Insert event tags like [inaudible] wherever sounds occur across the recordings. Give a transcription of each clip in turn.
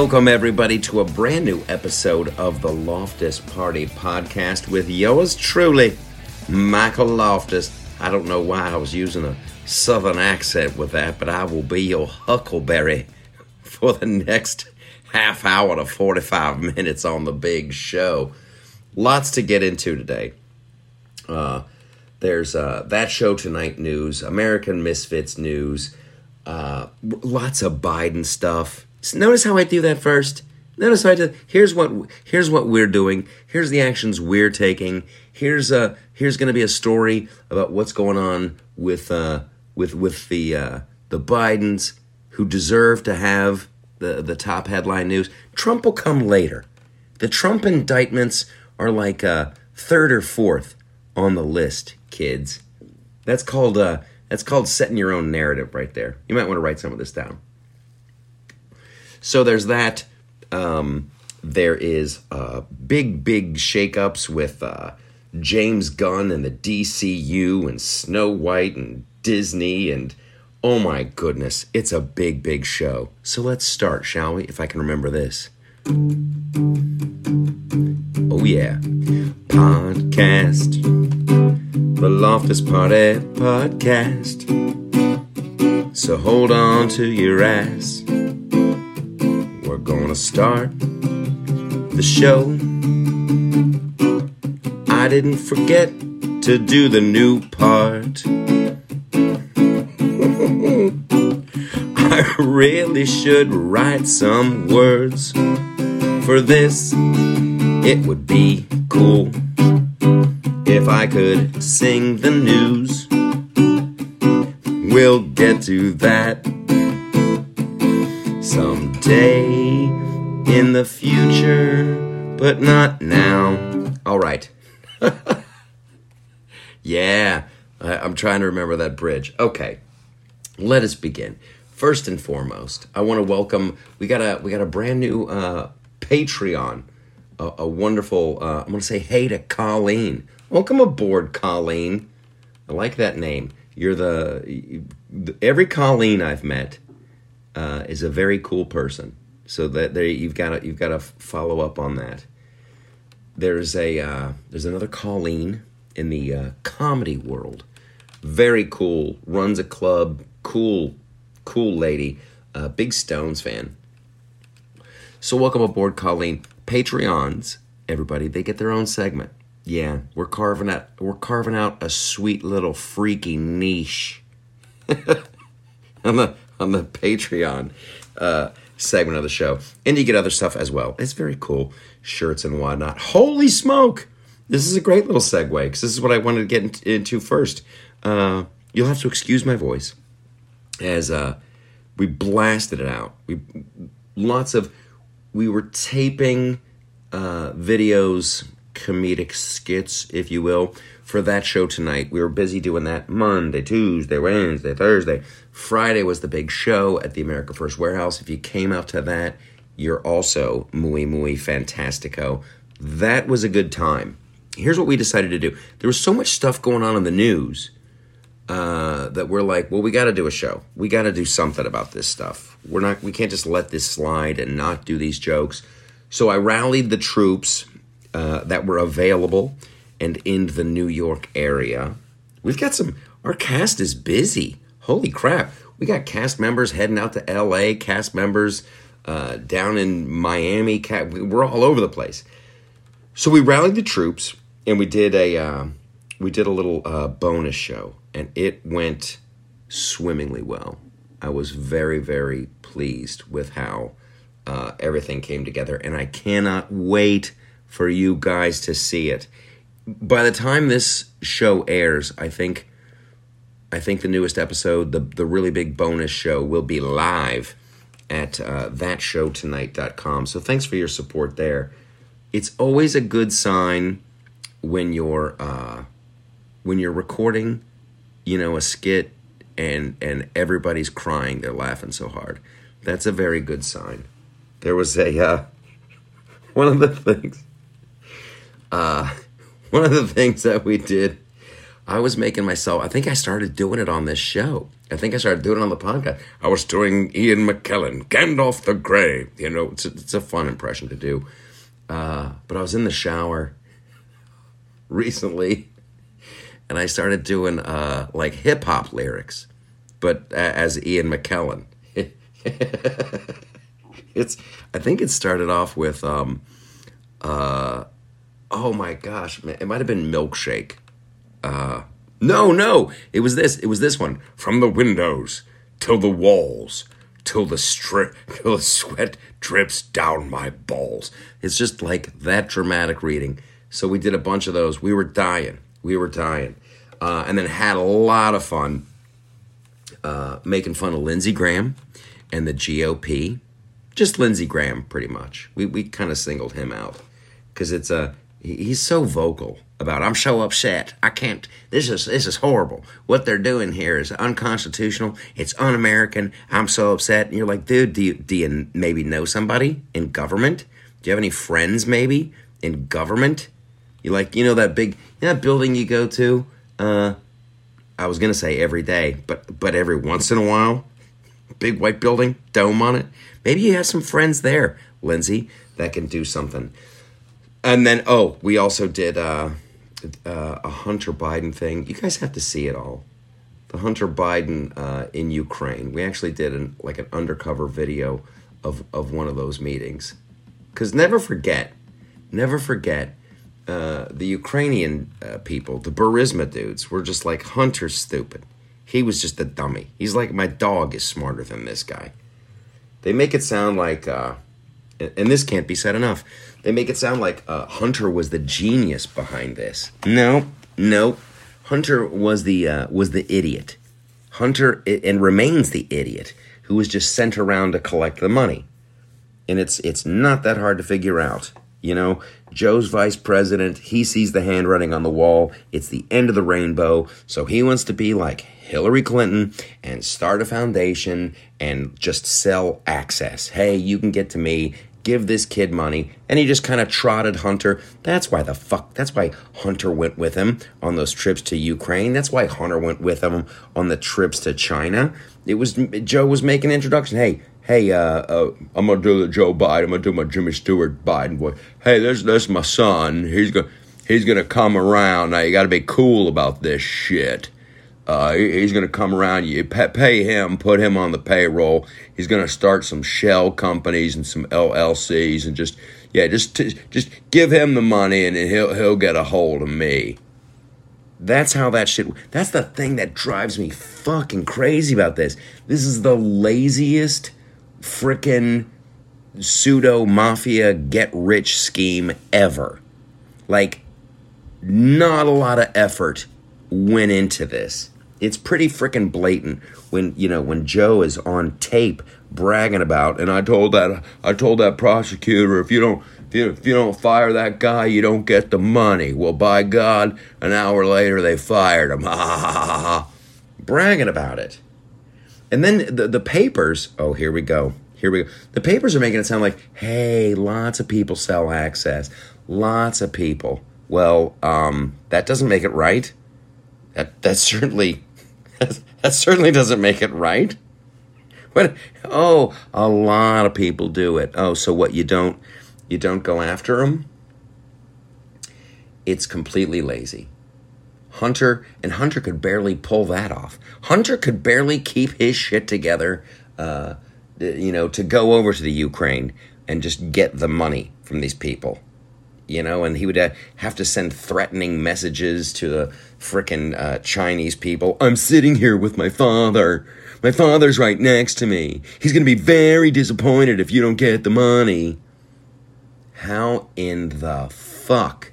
Welcome, everybody, to a brand new episode of the Loftus Party Podcast with yours truly, Michael Loftus. I don't know why I was using a southern accent with that, but I will be your huckleberry for the next half hour to 45 minutes on the big show. Lots to get into today. Uh, there's uh, that show tonight news, American Misfits news, uh, lots of Biden stuff. Notice how I do that first. Notice how I do. Here's what here's what we're doing. Here's the actions we're taking. Here's a here's going to be a story about what's going on with uh, with with the uh, the Bidens who deserve to have the the top headline news. Trump will come later. The Trump indictments are like uh, third or fourth on the list, kids. That's called uh, that's called setting your own narrative right there. You might want to write some of this down. So there's that. Um, there is uh, big, big shakeups with uh, James Gunn and the DCU and Snow White and Disney and oh my goodness, it's a big, big show. So let's start, shall we? If I can remember this. Oh yeah, podcast, the Loftus Party podcast. So hold on to your ass. We're gonna start the show. I didn't forget to do the new part. [laughs] I really should write some words for this. It would be cool if I could sing the news. We'll get to that someday in the future, but not now. All right. [laughs] yeah, I, I'm trying to remember that bridge. Okay, let us begin. First and foremost, I want to welcome. We got a we got a brand new uh, Patreon. A, a wonderful. Uh, I'm going to say hey to Colleen. Welcome aboard, Colleen. I like that name. You're the every Colleen I've met uh, is a very cool person. So that there you've got to you've got to follow up on that. There's a uh, there's another Colleen in the uh, comedy world. Very cool. Runs a club. Cool, cool lady. Uh, big Stones fan. So welcome aboard, Colleen. Patreons, everybody, they get their own segment. Yeah, we're carving out we're carving out a sweet little freaky niche [laughs] on the [laughs] on the Patreon uh, segment of the show, and you get other stuff as well. It's very cool, shirts and whatnot. Holy smoke! This is a great little segue because this is what I wanted to get in- into first. Uh, you'll have to excuse my voice as uh, we blasted it out. We lots of we were taping uh, videos, comedic skits, if you will, for that show tonight. We were busy doing that Monday, Tuesday, Wednesday, Thursday. Friday was the big show at the America First Warehouse. If you came out to that, you're also muy, muy fantastico. That was a good time. Here's what we decided to do there was so much stuff going on in the news uh, that we're like, well, we got to do a show. We got to do something about this stuff. We're not, we can't just let this slide and not do these jokes. So I rallied the troops uh, that were available and in the New York area. We've got some, our cast is busy. Holy crap. We got cast members heading out to LA, cast members uh, down in Miami. We're all over the place. So we rallied the troops and we did a, uh, we did a little uh, bonus show and it went swimmingly well. I was very, very pleased with how uh, everything came together, and I cannot wait for you guys to see it. By the time this show airs, I think, I think the newest episode, the the really big bonus show, will be live at uh, thatshowtonight.com. So thanks for your support there. It's always a good sign when you're uh, when you're recording you know, a skit and and everybody's crying, they're laughing so hard. That's a very good sign. There was a uh, [laughs] one of the things uh, [laughs] one of the things that we did I was making myself. I think I started doing it on this show. I think I started doing it on the podcast. I was doing Ian McKellen, Gandalf the Grey. You know, it's a, it's a fun impression to do. Uh, but I was in the shower [laughs] recently, and I started doing uh, like hip hop lyrics, but as Ian McKellen. [laughs] it's. I think it started off with. Um, uh, oh my gosh, man, it might have been milkshake. Uh, no, no, it was this. It was this one. From the windows till the walls, till the strip, [laughs] till the sweat drips down my balls. It's just like that dramatic reading. So we did a bunch of those. We were dying. We were dying, uh, and then had a lot of fun uh, making fun of Lindsey Graham and the GOP. Just Lindsey Graham, pretty much. We we kind of singled him out because it's a he's so vocal about I'm so upset. I can't this is this is horrible. What they're doing here is unconstitutional. It's un-American. I'm so upset. And you're like, dude, do you do you maybe know somebody in government? Do you have any friends maybe in government? You like, you know that big you know that building you go to? Uh I was gonna say every day, but but every once in a while. Big white building, dome on it. Maybe you have some friends there, Lindsey, that can do something and then oh, we also did uh, uh, a Hunter Biden thing. You guys have to see it all. The Hunter Biden uh, in Ukraine. We actually did an like an undercover video of of one of those meetings. Because never forget, never forget. Uh, the Ukrainian uh, people, the Burisma dudes, were just like Hunter's stupid. He was just a dummy. He's like my dog is smarter than this guy. They make it sound like, uh, and this can't be said enough they make it sound like uh, Hunter was the genius behind this. No, no, Hunter was the uh, was the idiot. Hunter and remains the idiot who was just sent around to collect the money, and it's it's not that hard to figure out. You know, Joe's vice president. He sees the handwriting on the wall. It's the end of the rainbow, so he wants to be like Hillary Clinton and start a foundation and just sell access. Hey, you can get to me give this kid money. And he just kind of trotted Hunter. That's why the fuck, that's why Hunter went with him on those trips to Ukraine. That's why Hunter went with him on the trips to China. It was, Joe was making introduction. Hey, hey, uh, uh, I'm gonna do the Joe Biden. I'm gonna do my Jimmy Stewart Biden boy. Hey, there's, there's my son. He's gonna, he's gonna come around. Now you gotta be cool about this shit. Uh, he's going to come around. You pay him, put him on the payroll. He's going to start some shell companies and some LLCs, and just yeah, just just give him the money, and he'll he'll get a hold of me. That's how that shit. That's the thing that drives me fucking crazy about this. This is the laziest freaking pseudo mafia get rich scheme ever. Like, not a lot of effort went into this it's pretty freaking blatant when you know when Joe is on tape bragging about and I told that I told that prosecutor if you don't if you, if you don't fire that guy you don't get the money. Well, by God, an hour later they fired him. Ha ha ha ha ha. Bragging about it. And then the the papers, oh here we go. Here we go. The papers are making it sound like, "Hey, lots of people sell access. Lots of people." Well, um, that doesn't make it right. That that [laughs] certainly that certainly doesn't make it right. What? Oh, a lot of people do it. Oh, so what? You don't you don't go after them? It's completely lazy. Hunter and Hunter could barely pull that off. Hunter could barely keep his shit together. Uh, you know, to go over to the Ukraine and just get the money from these people you know, and he would uh, have to send threatening messages to the frickin' uh, Chinese people. I'm sitting here with my father. My father's right next to me. He's going to be very disappointed if you don't get the money. How in the fuck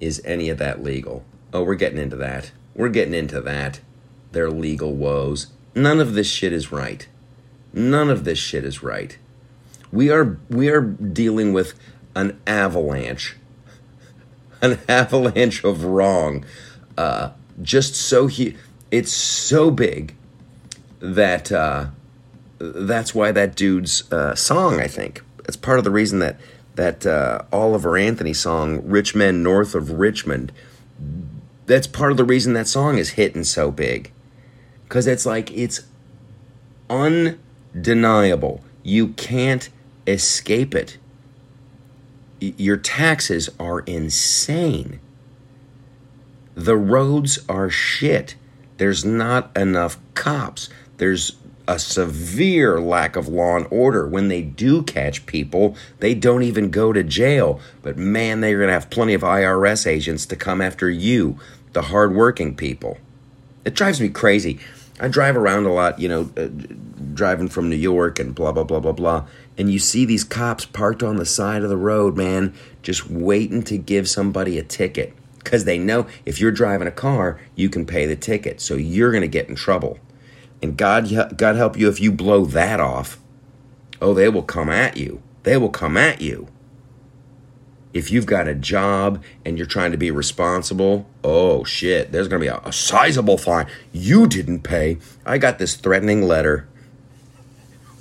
is any of that legal? Oh, we're getting into that. We're getting into that. Their legal woes. None of this shit is right. None of this shit is right. We are we are dealing with an avalanche an avalanche of wrong. Uh, just so he, it's so big that uh, that's why that dude's uh, song. I think it's part of the reason that that uh, Oliver Anthony song "Rich Men North of Richmond" that's part of the reason that song is hitting so big. Cuz it's like it's undeniable. You can't escape it. Your taxes are insane. The roads are shit. There's not enough cops. There's a severe lack of law and order. When they do catch people, they don't even go to jail. But man, they're going to have plenty of IRS agents to come after you, the hardworking people. It drives me crazy. I drive around a lot, you know, uh, driving from New York and blah, blah, blah, blah, blah. And you see these cops parked on the side of the road, man, just waiting to give somebody a ticket. Because they know if you're driving a car, you can pay the ticket. So you're going to get in trouble. And God, God help you if you blow that off. Oh, they will come at you. They will come at you. If you've got a job and you're trying to be responsible, oh shit, there's going to be a, a sizable fine. You didn't pay. I got this threatening letter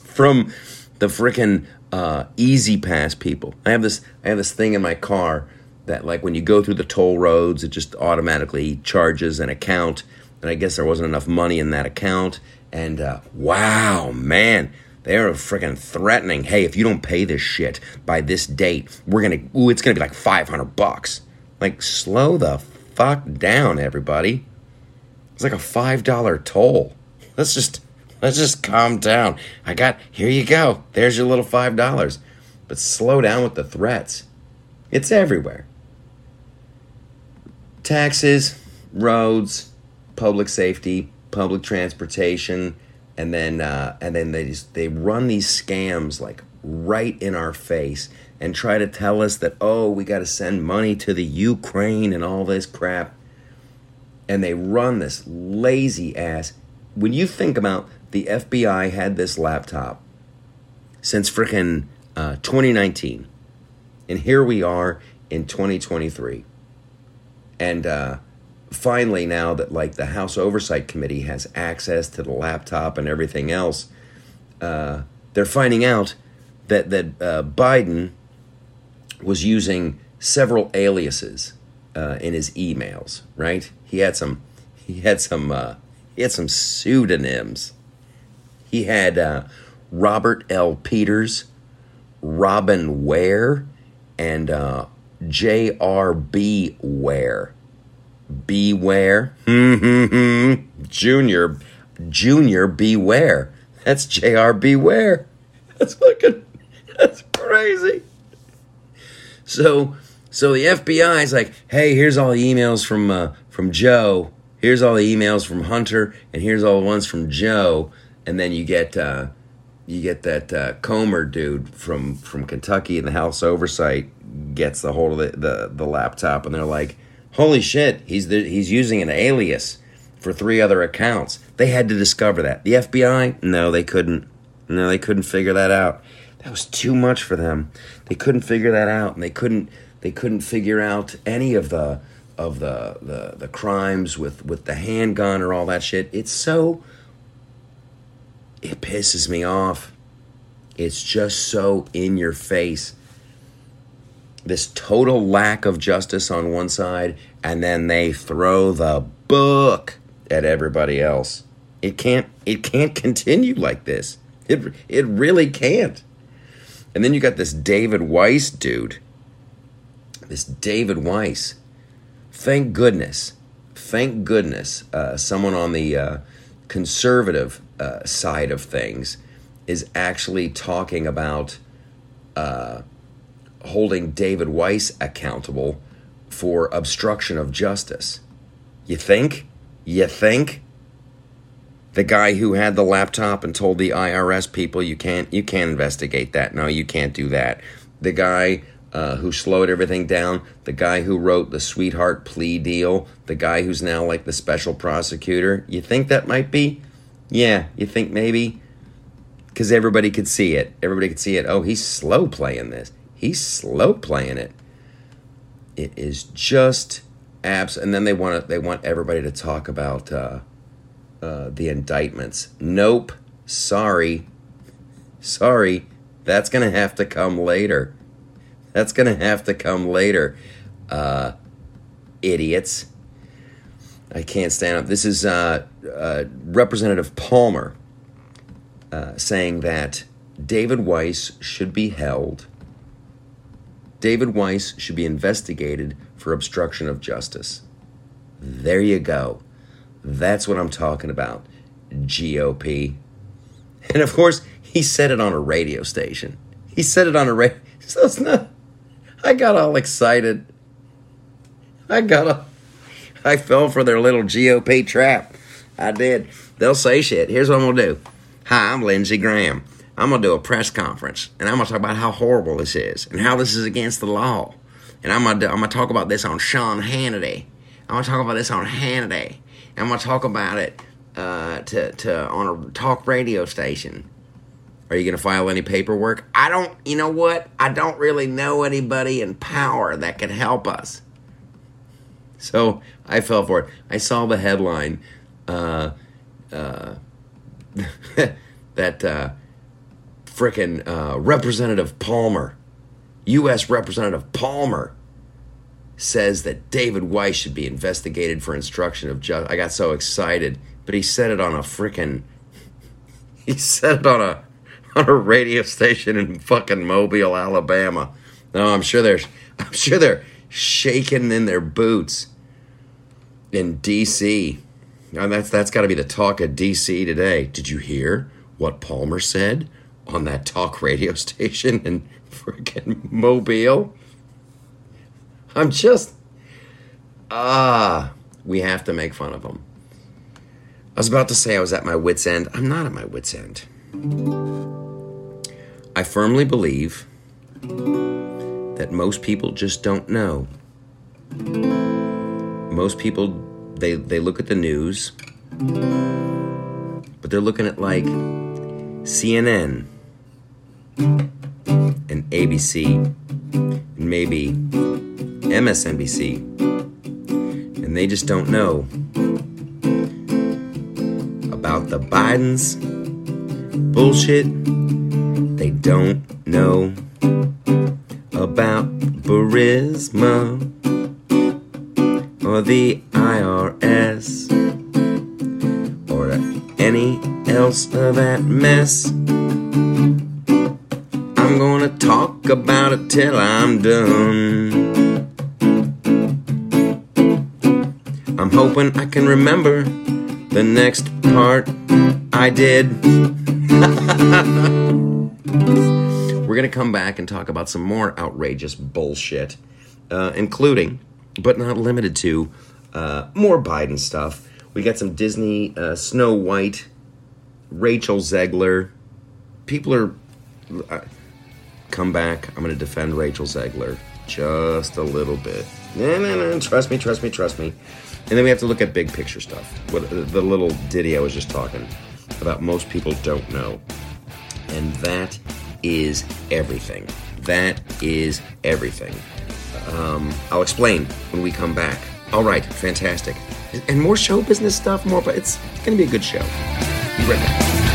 from the freaking uh, E-ZPass people. I have this. I have this thing in my car that, like, when you go through the toll roads, it just automatically charges an account. And I guess there wasn't enough money in that account. And uh, wow, man, they are freaking threatening. Hey, if you don't pay this shit by this date, we're gonna. Ooh, it's gonna be like five hundred bucks. Like, slow the fuck down, everybody. It's like a five dollar toll. Let's just let's just calm down. I got here you go. There's your little five dollars. But slow down with the threats. It's everywhere. Taxes, roads, public safety, public transportation, and then uh, and then they just, they run these scams like right in our face and try to tell us that oh we got to send money to the Ukraine and all this crap and they run this lazy ass. When you think about the FBI had this laptop since frickin' uh, 2019, and here we are in 2023, and uh, finally now that like the House Oversight Committee has access to the laptop and everything else, uh, they're finding out that that uh, Biden was using several aliases uh, in his emails. Right? He had some. He had some. Uh, he had some pseudonyms. He had uh, Robert L. Peters, Robin Ware, and uh, J.R.B. Ware. Beware. [laughs] Junior. Junior Beware. That's J.R.B. Ware. That's fucking. That's crazy. So, so the FBI is like, hey, here's all the emails from uh, from Joe. Here's all the emails from Hunter, and here's all the ones from Joe. And then you get uh, you get that uh, Comer dude from from Kentucky, and the House Oversight gets the hold of the, the, the laptop, and they're like, holy shit, he's the, he's using an alias for three other accounts. They had to discover that. The FBI, no, they couldn't. No, they couldn't figure that out. That was too much for them. They couldn't figure that out, and they couldn't they couldn't figure out any of the of the the, the crimes with with the handgun or all that shit. It's so it pisses me off. It's just so in your face. This total lack of justice on one side, and then they throw the book at everybody else. It can't it can't continue like this. It it really can't. And then you got this David Weiss dude. This David Weiss. Thank goodness. Thank goodness uh, someone on the uh, conservative uh, side of things is actually talking about uh, holding David Weiss accountable for obstruction of justice. You think? You think? The guy who had the laptop and told the IRS people you can't you can't investigate that. No, you can't do that. The guy uh, who slowed everything down, the guy who wrote the sweetheart plea deal, the guy who's now like the special prosecutor. You think that might be? Yeah, you think maybe? Because everybody could see it. Everybody could see it. Oh, he's slow playing this. He's slow playing it. It is just abs. And then they want to, they want everybody to talk about uh, uh, the indictments. Nope. Sorry. Sorry. That's gonna have to come later. That's gonna have to come later. Uh, idiots. I can't stand up. This is uh, uh, Representative Palmer uh, saying that David Weiss should be held. David Weiss should be investigated for obstruction of justice. There you go. That's what I'm talking about. GOP. And of course, he said it on a radio station. He said it on a radio. [laughs] So it's not. I got all excited. I got a. I fell for their little GOP trap. I did. They'll say shit. Here's what I'm gonna do. Hi, I'm Lindsey Graham. I'm gonna do a press conference, and I'm gonna talk about how horrible this is, and how this is against the law, and I'm gonna do, I'm gonna talk about this on Sean Hannity. I'm gonna talk about this on Hannity. And I'm gonna talk about it uh, to to on a talk radio station. Are you going to file any paperwork? I don't, you know what? I don't really know anybody in power that could help us. So I fell for it. I saw the headline uh, uh, [laughs] that uh, frickin' uh, Representative Palmer, U.S. Representative Palmer, says that David Weiss should be investigated for instruction of justice. I got so excited, but he said it on a frickin' [laughs] he said it on a on a radio station in fucking Mobile, Alabama. No, I'm sure they're I'm sure they're shaking in their boots in DC. And that's that's got to be the talk of DC today. Did you hear what Palmer said on that talk [laughs] radio station in freaking Mobile? I'm just ah, we have to make fun of them. I was about to say I was at my wits end. I'm not at my wits end. I firmly believe that most people just don't know. Most people they they look at the news, but they're looking at like CNN and ABC and maybe MSNBC, and they just don't know about the Bidens bullshit. They don't know about Burisma or the IRS else of that mess. I'm gonna talk about it till I'm done. I'm hoping I can remember the next part I did. [laughs] We're to come back and talk about some more outrageous bullshit, uh, including, but not limited to, uh, more Biden stuff. We got some Disney uh, Snow White, Rachel Zegler. People are. Uh, come back. I'm going to defend Rachel Zegler just a little bit. No, no, no. Trust me, trust me, trust me. And then we have to look at big picture stuff. What the little ditty I was just talking about most people don't know. And that is everything. That is everything. Um, I'll explain when we come back. All right, fantastic. And more show business stuff, more, but it's going to be a good show. Be right back.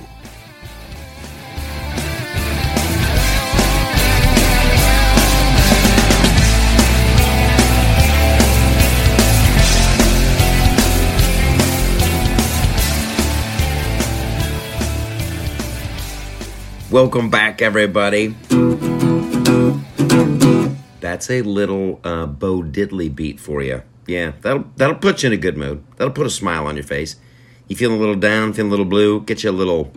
Welcome back, everybody. That's a little uh, Bo Diddley beat for you. Yeah, that'll that'll put you in a good mood. That'll put a smile on your face. You feeling a little down, feeling a little blue? Get you a little.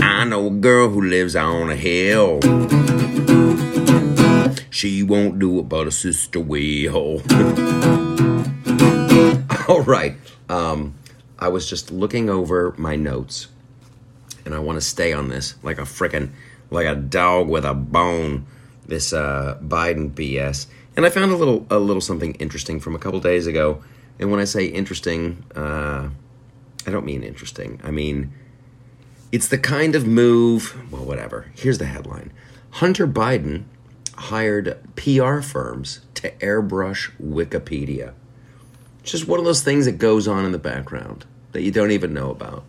I know a girl who lives on a hill. She won't do it, but a sister will. [laughs] All right. Um, I was just looking over my notes, and I want to stay on this like a frickin' like a dog with a bone. This uh, Biden BS, and I found a little a little something interesting from a couple days ago. And when I say interesting, uh, I don't mean interesting. I mean it's the kind of move. Well, whatever. Here's the headline: Hunter Biden hired PR firms to airbrush Wikipedia. Just one of those things that goes on in the background that you don't even know about.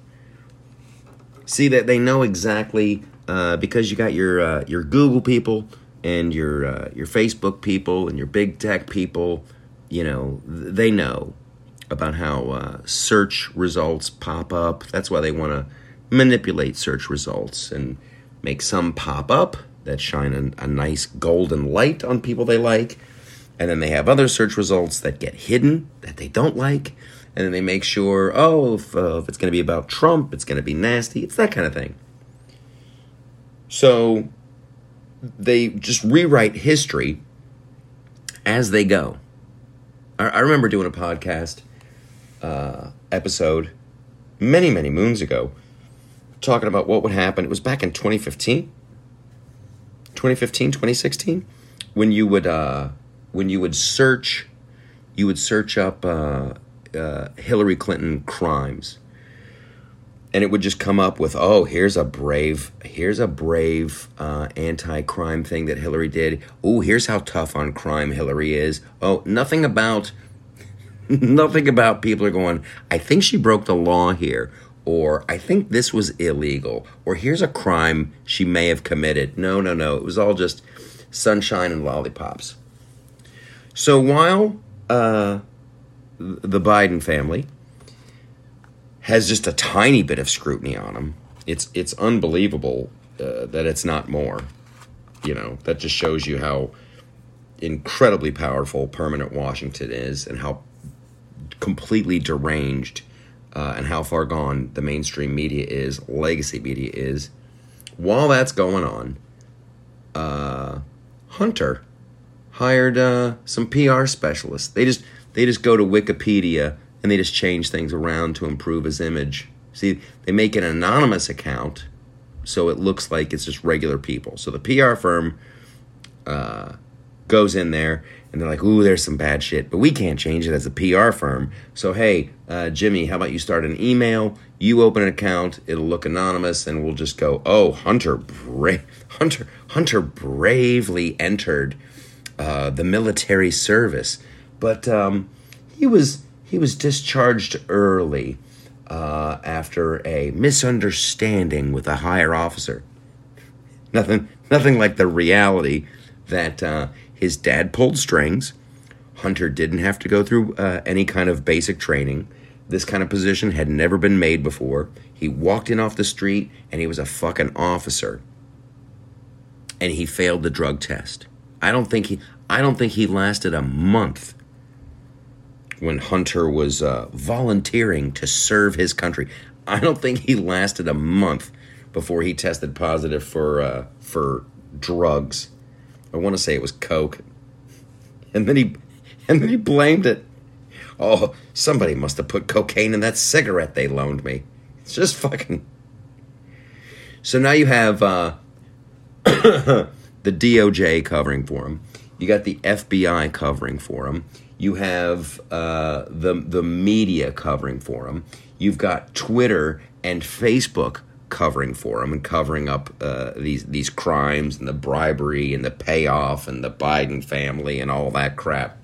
See that they know exactly uh, because you got your uh, your Google people and your uh, your Facebook people and your big tech people. You know they know about how uh, search results pop up. That's why they want to manipulate search results and make some pop up that shine a, a nice golden light on people they like and then they have other search results that get hidden that they don't like. And then they make sure, oh, if, uh, if it's going to be about Trump, it's going to be nasty. It's that kind of thing. So they just rewrite history as they go. I, I remember doing a podcast uh, episode many, many moons ago talking about what would happen. It was back in 2015, 2015, 2016, when you would. Uh, when you would search, you would search up uh, uh, Hillary Clinton crimes, and it would just come up with, oh, here's a brave, here's a brave uh, anti-crime thing that Hillary did. Oh, here's how tough on crime Hillary is. Oh, nothing about, [laughs] nothing about people are going. I think she broke the law here. Or I think this was illegal, or here's a crime she may have committed. No, no, no. It was all just sunshine and lollipops. So while uh, the Biden family has just a tiny bit of scrutiny on them, it's it's unbelievable uh, that it's not more. You know that just shows you how incredibly powerful permanent Washington is, and how completely deranged uh, and how far gone the mainstream media is, legacy media is. While that's going on, uh, Hunter hired uh, some PR specialists. They just they just go to Wikipedia and they just change things around to improve his image. See, they make an anonymous account so it looks like it's just regular people. So the PR firm uh, goes in there and they're like, "Ooh, there's some bad shit, but we can't change it as a PR firm." So hey, uh, Jimmy, how about you start an email? You open an account. It'll look anonymous, and we'll just go, "Oh, Hunter, bra- Hunter, Hunter bravely entered." uh, the military service, but um, he was he was discharged early uh, after a misunderstanding with a higher officer. Nothing nothing like the reality that uh, his dad pulled strings. Hunter didn't have to go through uh, any kind of basic training. This kind of position had never been made before. He walked in off the street and he was a fucking officer. And he failed the drug test. I don't think he I don't think he lasted a month when Hunter was uh, volunteering to serve his country. I don't think he lasted a month before he tested positive for uh, for drugs. I want to say it was coke, and then he and then he blamed it. Oh, somebody must have put cocaine in that cigarette they loaned me. It's just fucking. So now you have uh, [coughs] the DOJ covering for him. You got the FBI covering for him. You have uh, the the media covering for him. You've got Twitter and Facebook covering for him and covering up uh, these these crimes and the bribery and the payoff and the Biden family and all that crap.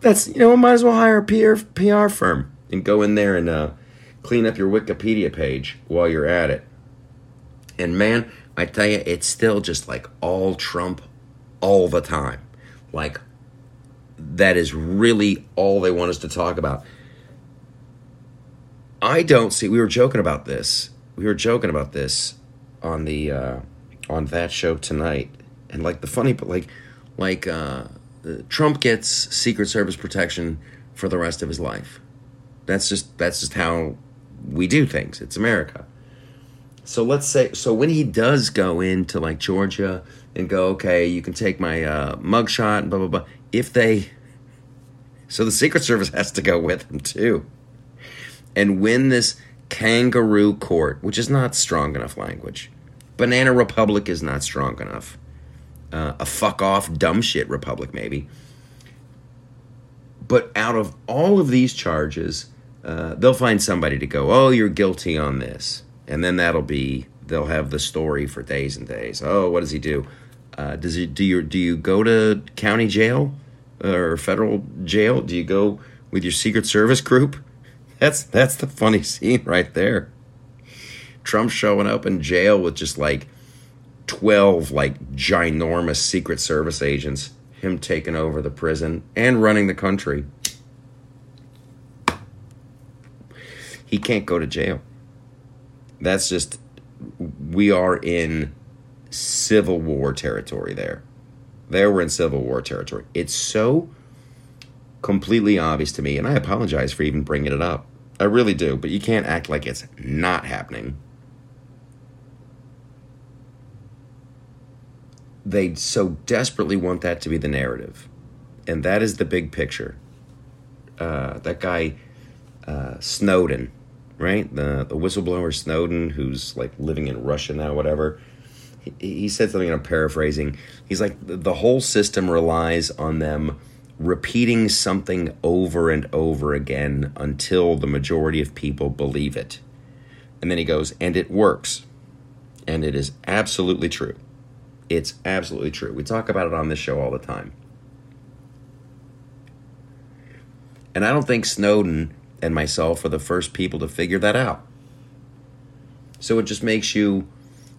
That's you know, I might as well hire a PR, PR firm and go in there and uh, clean up your Wikipedia page while you're at it. And man, I tell you, it's still just like all Trump all the time. Like, that is really all they want us to talk about. I don't see. We were joking about this. We were joking about this on the uh, on that show tonight, and like the funny, but like like uh, Trump gets Secret Service protection for the rest of his life. That's just that's just how we do things. It's America. So let's say so when he does go into like Georgia and go, okay, you can take my uh, mugshot and blah blah blah. If they, so the Secret Service has to go with them too, and win this kangaroo court, which is not strong enough language. Banana Republic is not strong enough. Uh, a fuck off dumb shit republic maybe. But out of all of these charges, uh, they'll find somebody to go, oh, you're guilty on this and then that'll be they'll have the story for days and days. Oh, what does he do? Uh, does he do you do you go to county jail or federal jail? Do you go with your Secret Service group? [laughs] That's that's the funny [laughs] scene right there. Trump showing up in jail with just like twelve like ginormous Secret Service agents. Him taking over the prison and running the country. He can't go to jail that's just we are in civil war territory there. There we're in civil war territory. It's so completely obvious to me, and I apologize for even bringing it up. I really do, but you can't act like it's not happening. They so desperately want that to be the narrative, and that is the big picture. Uh, that guy, uh, Snowden, right? The the whistleblower Snowden, who's like living in Russia now, whatever. He, said something. I'm paraphrasing. He's like the whole system relies on them repeating something over and over again until the majority of people believe it. And then he goes, and it works. And it is absolutely true. It's absolutely true. We talk about it on this show all the time. And I don't think Snowden and myself are the first people to figure that out. So it just makes you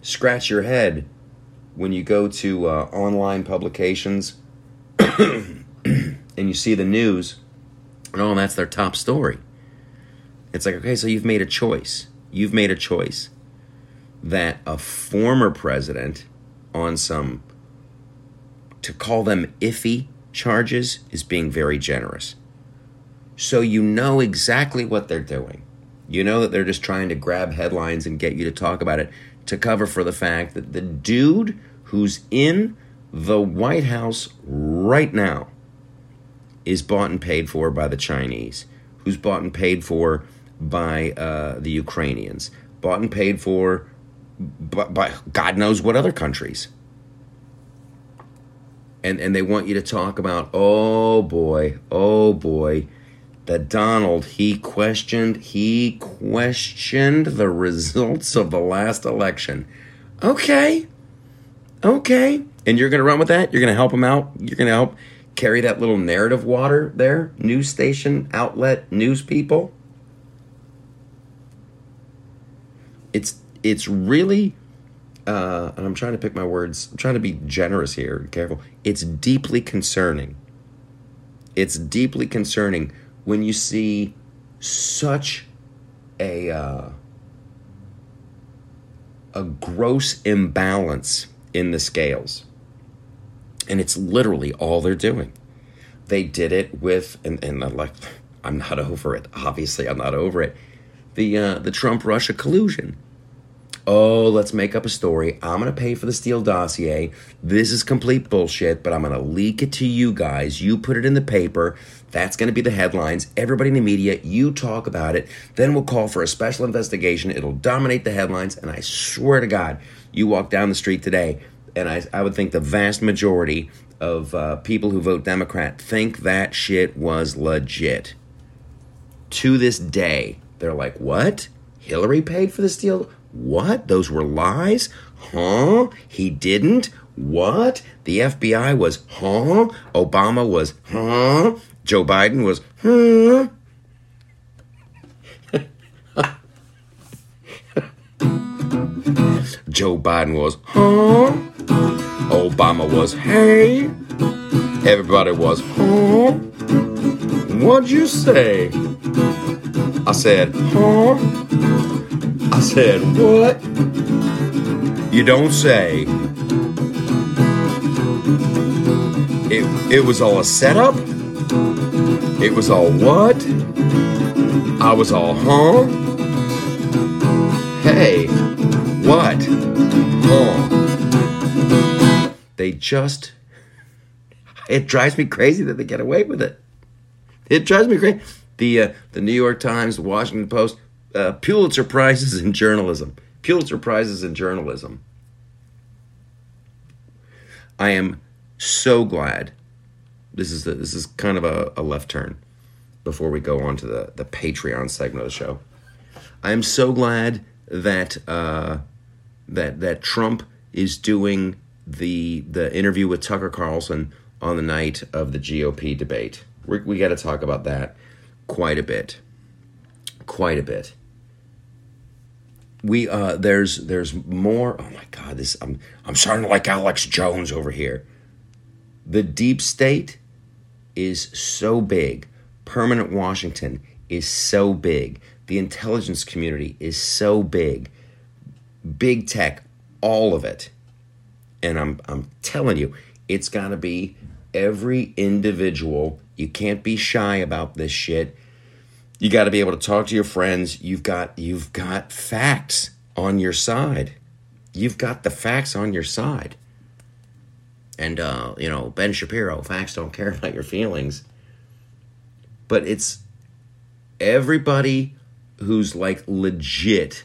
scratch your head when you go to uh, online publications and you see the news, and oh, that's their top story. It's like, okay, so you've made a choice. You've made a choice that a former president on some, to call them iffy charges, is being very generous. So you know exactly what they're doing. You know that they're just trying to grab headlines and get you to talk about it to cover for the fact that the dude who's in the White House right now is bought and paid for by the Chinese, who's bought and paid for by uh, the Ukrainians, bought and paid for by, by God knows what other countries. And, and they want you to talk about, oh boy, oh boy, that Donald he questioned he questioned the results of the last election. Okay. Okay. And you're going to run with that? You're going to help him out? You're going to help carry that little narrative water there? News station, outlet, news people? It's it's really uh, and I'm trying to pick my words. I'm trying to be generous here and careful. It's deeply concerning. It's deeply concerning when you see such a uh, a gross imbalance in the scales. And it's literally all they're doing. They did it with and, and I'm like [laughs] I'm not over it. Obviously, I'm not over it. The uh, the Trump Russia collusion oh, let's make up a story. I'm to pay for the Steele dossier. This is complete bullshit, but I'm to leak it to you guys. You put it in the paper. That's going to be the headlines. Everybody in the media, you talk about it. Then we'll call for a special investigation. It'll dominate the headlines. And I swear to God, you walk down the street today, and I, I would think the vast majority of uh, people who vote Democrat think that shit was legit. To this day, they're like, what? Hillary paid for the Steele? What? Those were lies? Huh? He didn't? What? The FBI was, huh? Obama was, huh? Joe Biden was, huh? Joe Biden was, huh? Obama was, hey? Everybody was, huh? What'd you say? I said, huh? I said, what? You don't say. It, it was all a setup? It was all what? I was all, huh? Hey, what? Huh? They just. It drives me crazy that they get away with it. It drives me crazy. The uh, the New York Times, Washington Post, uh, Pulitzer prizes in journalism. Pulitzer prizes in journalism. I am so glad. This is the, this is kind of a, a left turn before we go on to the the Patreon segment of the show. I am so glad that uh, that that Trump is doing the the interview with Tucker Carlson on the night of the GOP debate. We're, we got to talk about that quite a bit, quite a bit. We uh, there's there's more. Oh my God, this I'm I'm starting like Alex Jones over here. The deep state is so big. Permanent Washington is so big. The intelligence community is so big. Big tech, all of it. And I'm I'm telling you, it's got to be every individual. You can't be shy about this shit. You got to be able to talk to your friends. You've got you've got facts on your side. You've got the facts on your side. And uh, you know, Ben Shapiro, facts don't care [laughs] about your feelings. But it's everybody who's like legit.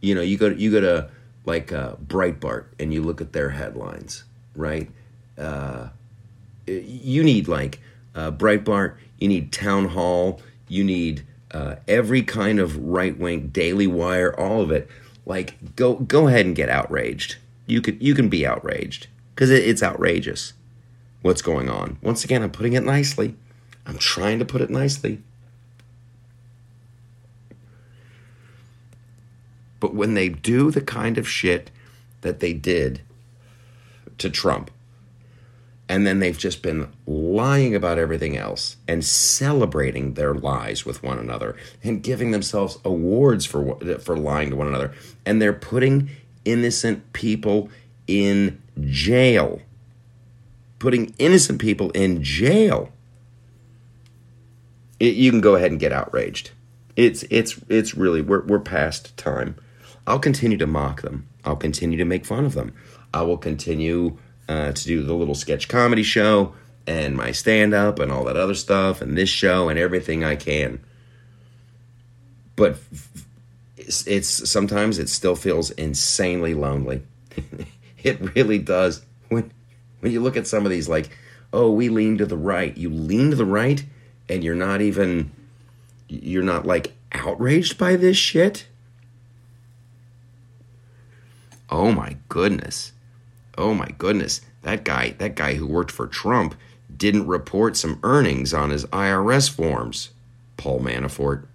You know, you go you go to like uh, Breitbart and you look at their headlines, right? Uh, you need like uh, Breitbart, you need Town Hall, you need uh, every kind of right wing Daily Wire, all of it. Like, go go ahead and get outraged. You could you can be outraged because it, it's outrageous what's going on. Once again, I'm putting it nicely. I'm trying to put it nicely. But when they do the kind of shit that they did to Trump, and then they've just been lying about everything else and celebrating their lies with one another and giving themselves awards for for lying to one another and they're putting innocent people in jail putting innocent people in jail it, you can go ahead and get outraged it's it's it's really we're we're past time i'll continue to mock them i'll continue to make fun of them i will continue uh, to do the little sketch comedy show and my stand up and all that other stuff and this show and everything I can. But it's, it's sometimes it still feels insanely lonely. [laughs] [laughs] it really does. When when you look at some of these like, "Oh, we lean to the right." You lean to the right and you're not even you're not like outraged by this shit? Oh my goodness oh my goodness, that guy, that guy who worked for Trump didn't report some earnings on his IRS forms. Paul Manafort.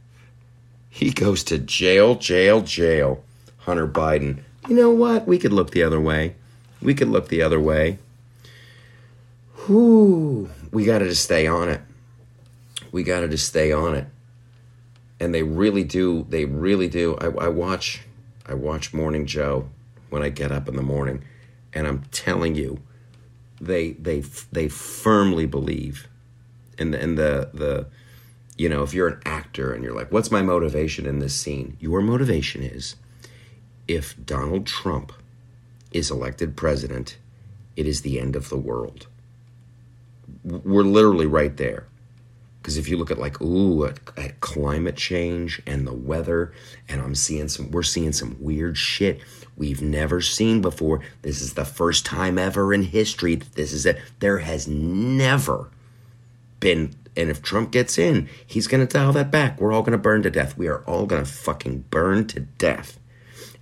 He goes to jail, jail, jail. Hunter Biden. You know what? We could look the other way. We could look the other way. Whoo. We got to just stay on it. We got to just stay on it. And they really do. They really do. I, I watch. I watch Morning Joe when I get up in the morning and I'm telling you, they they they firmly believe in the in the the you know if you're an actor and you're like, what's my motivation in this scene? Your motivation is if Donald Trump is elected president, it is the end of the world. We're literally right there. Because if you look at like, ooh, at, at, climate change and the weather, and I'm seeing some, we're seeing some weird shit we've never seen before. This is the first time ever in history that this is it. There has never been, and if Trump gets in, he's going to dial that back. We're all going to burn to death. We are all going to fucking burn to death.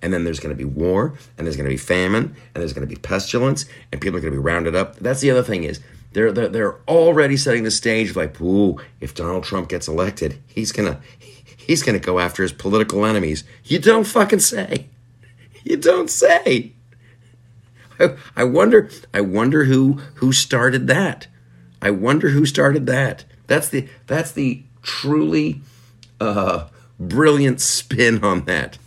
And then there's going to be war, and there's going to be famine, and there's going to be pestilence, and people are going to be rounded up. That's the other thing is they're, they're, they're already setting the stage like, ooh, if Donald Trump gets elected, he's gonna he's gonna go after his political enemies. You don't fucking say. You don't say. I, I wonder I wonder who who started that. I wonder who started that. That's the that's the truly uh, brilliant spin on that.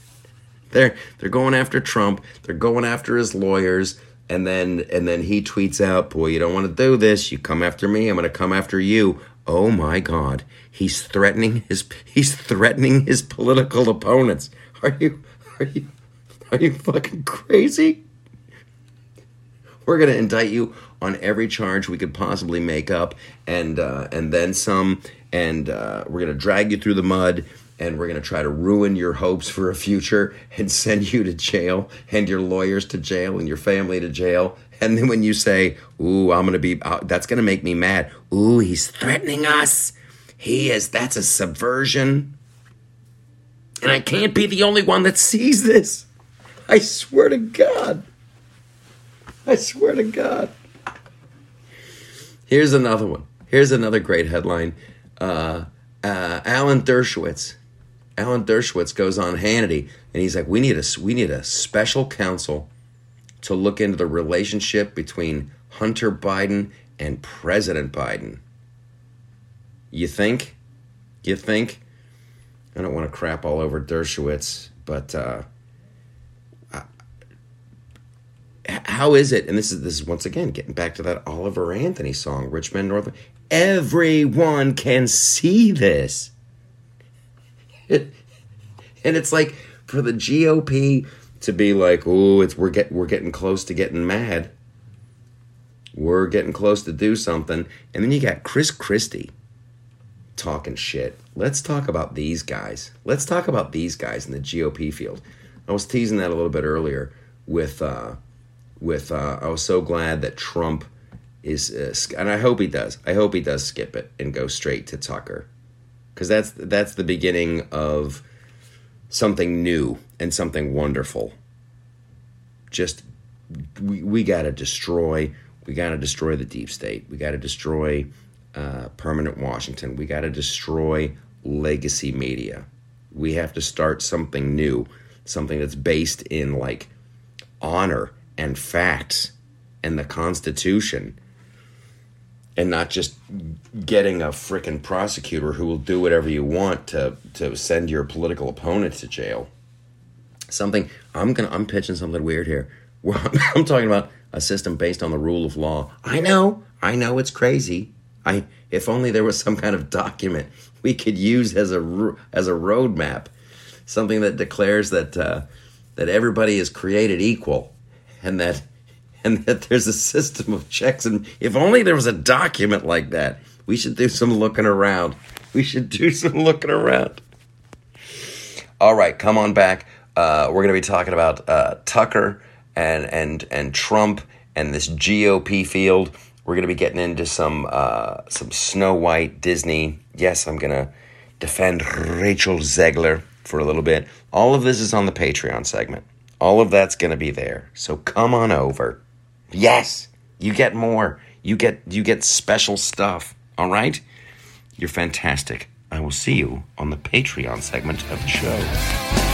They're they're going after Trump. They're going after his lawyers. And then and then he tweets out, "Boy, you don't want to do this. You come after me. I'm going to come after you." Oh my God, he's threatening his he's threatening his political opponents. Are you are you are you fucking crazy? We're going to indict you on every charge we could possibly make up, and uh, and then some. And uh, we're going to drag you through the mud, and we're going to try to ruin your hopes for a future, and send you to jail, and your lawyers to jail, and your family to jail. And then when you say, "Ooh, I'm going to be," uh, that's going to make me mad. Ooh, he's threatening us. He is. That's a subversion. And I can't be the only one that sees this. I swear to God. I swear to God. Here's another one. Here's another great headline. Uh, uh, Alan Dershowitz. Alan Dershowitz goes on Hannity, and he's like, "We need a we need a special counsel to look into the relationship between Hunter Biden and President Biden." You think? You think? I don't want to crap all over Dershowitz, but uh, how is it? And this is this is once again getting back to that Oliver Anthony song, Richmond North. Everyone can see this, [laughs] and it's like for the GOP to be like, "Oh, it's we're get we're getting close to getting mad. We're getting close to do something," and then you got Chris Christie talking shit. Let's talk about these guys. Let's talk about these guys in the GOP field. I was teasing that a little bit earlier with. Uh, with uh, I was so glad that Trump is uh, and I hope he does. I hope he does skip it and go straight to Tucker. Cuz that's that's the beginning of something new and something wonderful. Just we we got to destroy we got to destroy the deep state. We got to destroy uh, permanent Washington. We got to destroy legacy media. We have to start something new, something that's based in like honor and facts and the Constitution and not just getting a freaking prosecutor who will do whatever you want to to send your political opponent to jail. Something I'm gonna I'm pitching something weird here. [laughs] I'm talking about a system based on the rule of law. I know, I know it's crazy. I if only there was some kind of document we could use as a as a roadmap, something that declares that uh, that everybody is created equal and that and [laughs] that there's a system of checks. And if only there was a document like that we should do some looking around. We should do [laughs] some looking around. All right come on back. Uh, we're going to be talking about uh, tucker and and and trump and this gop field. We're going to be getting into some uh, some snow white disney. Yes i'm going to defend rachel zegler for a little bit. All of this is on the patreon segment. All of that's going to be there. So come on over. Yes, you get more. You get you get special stuff. All right? You're fantastic. I will see you on the Patreon segment of the show.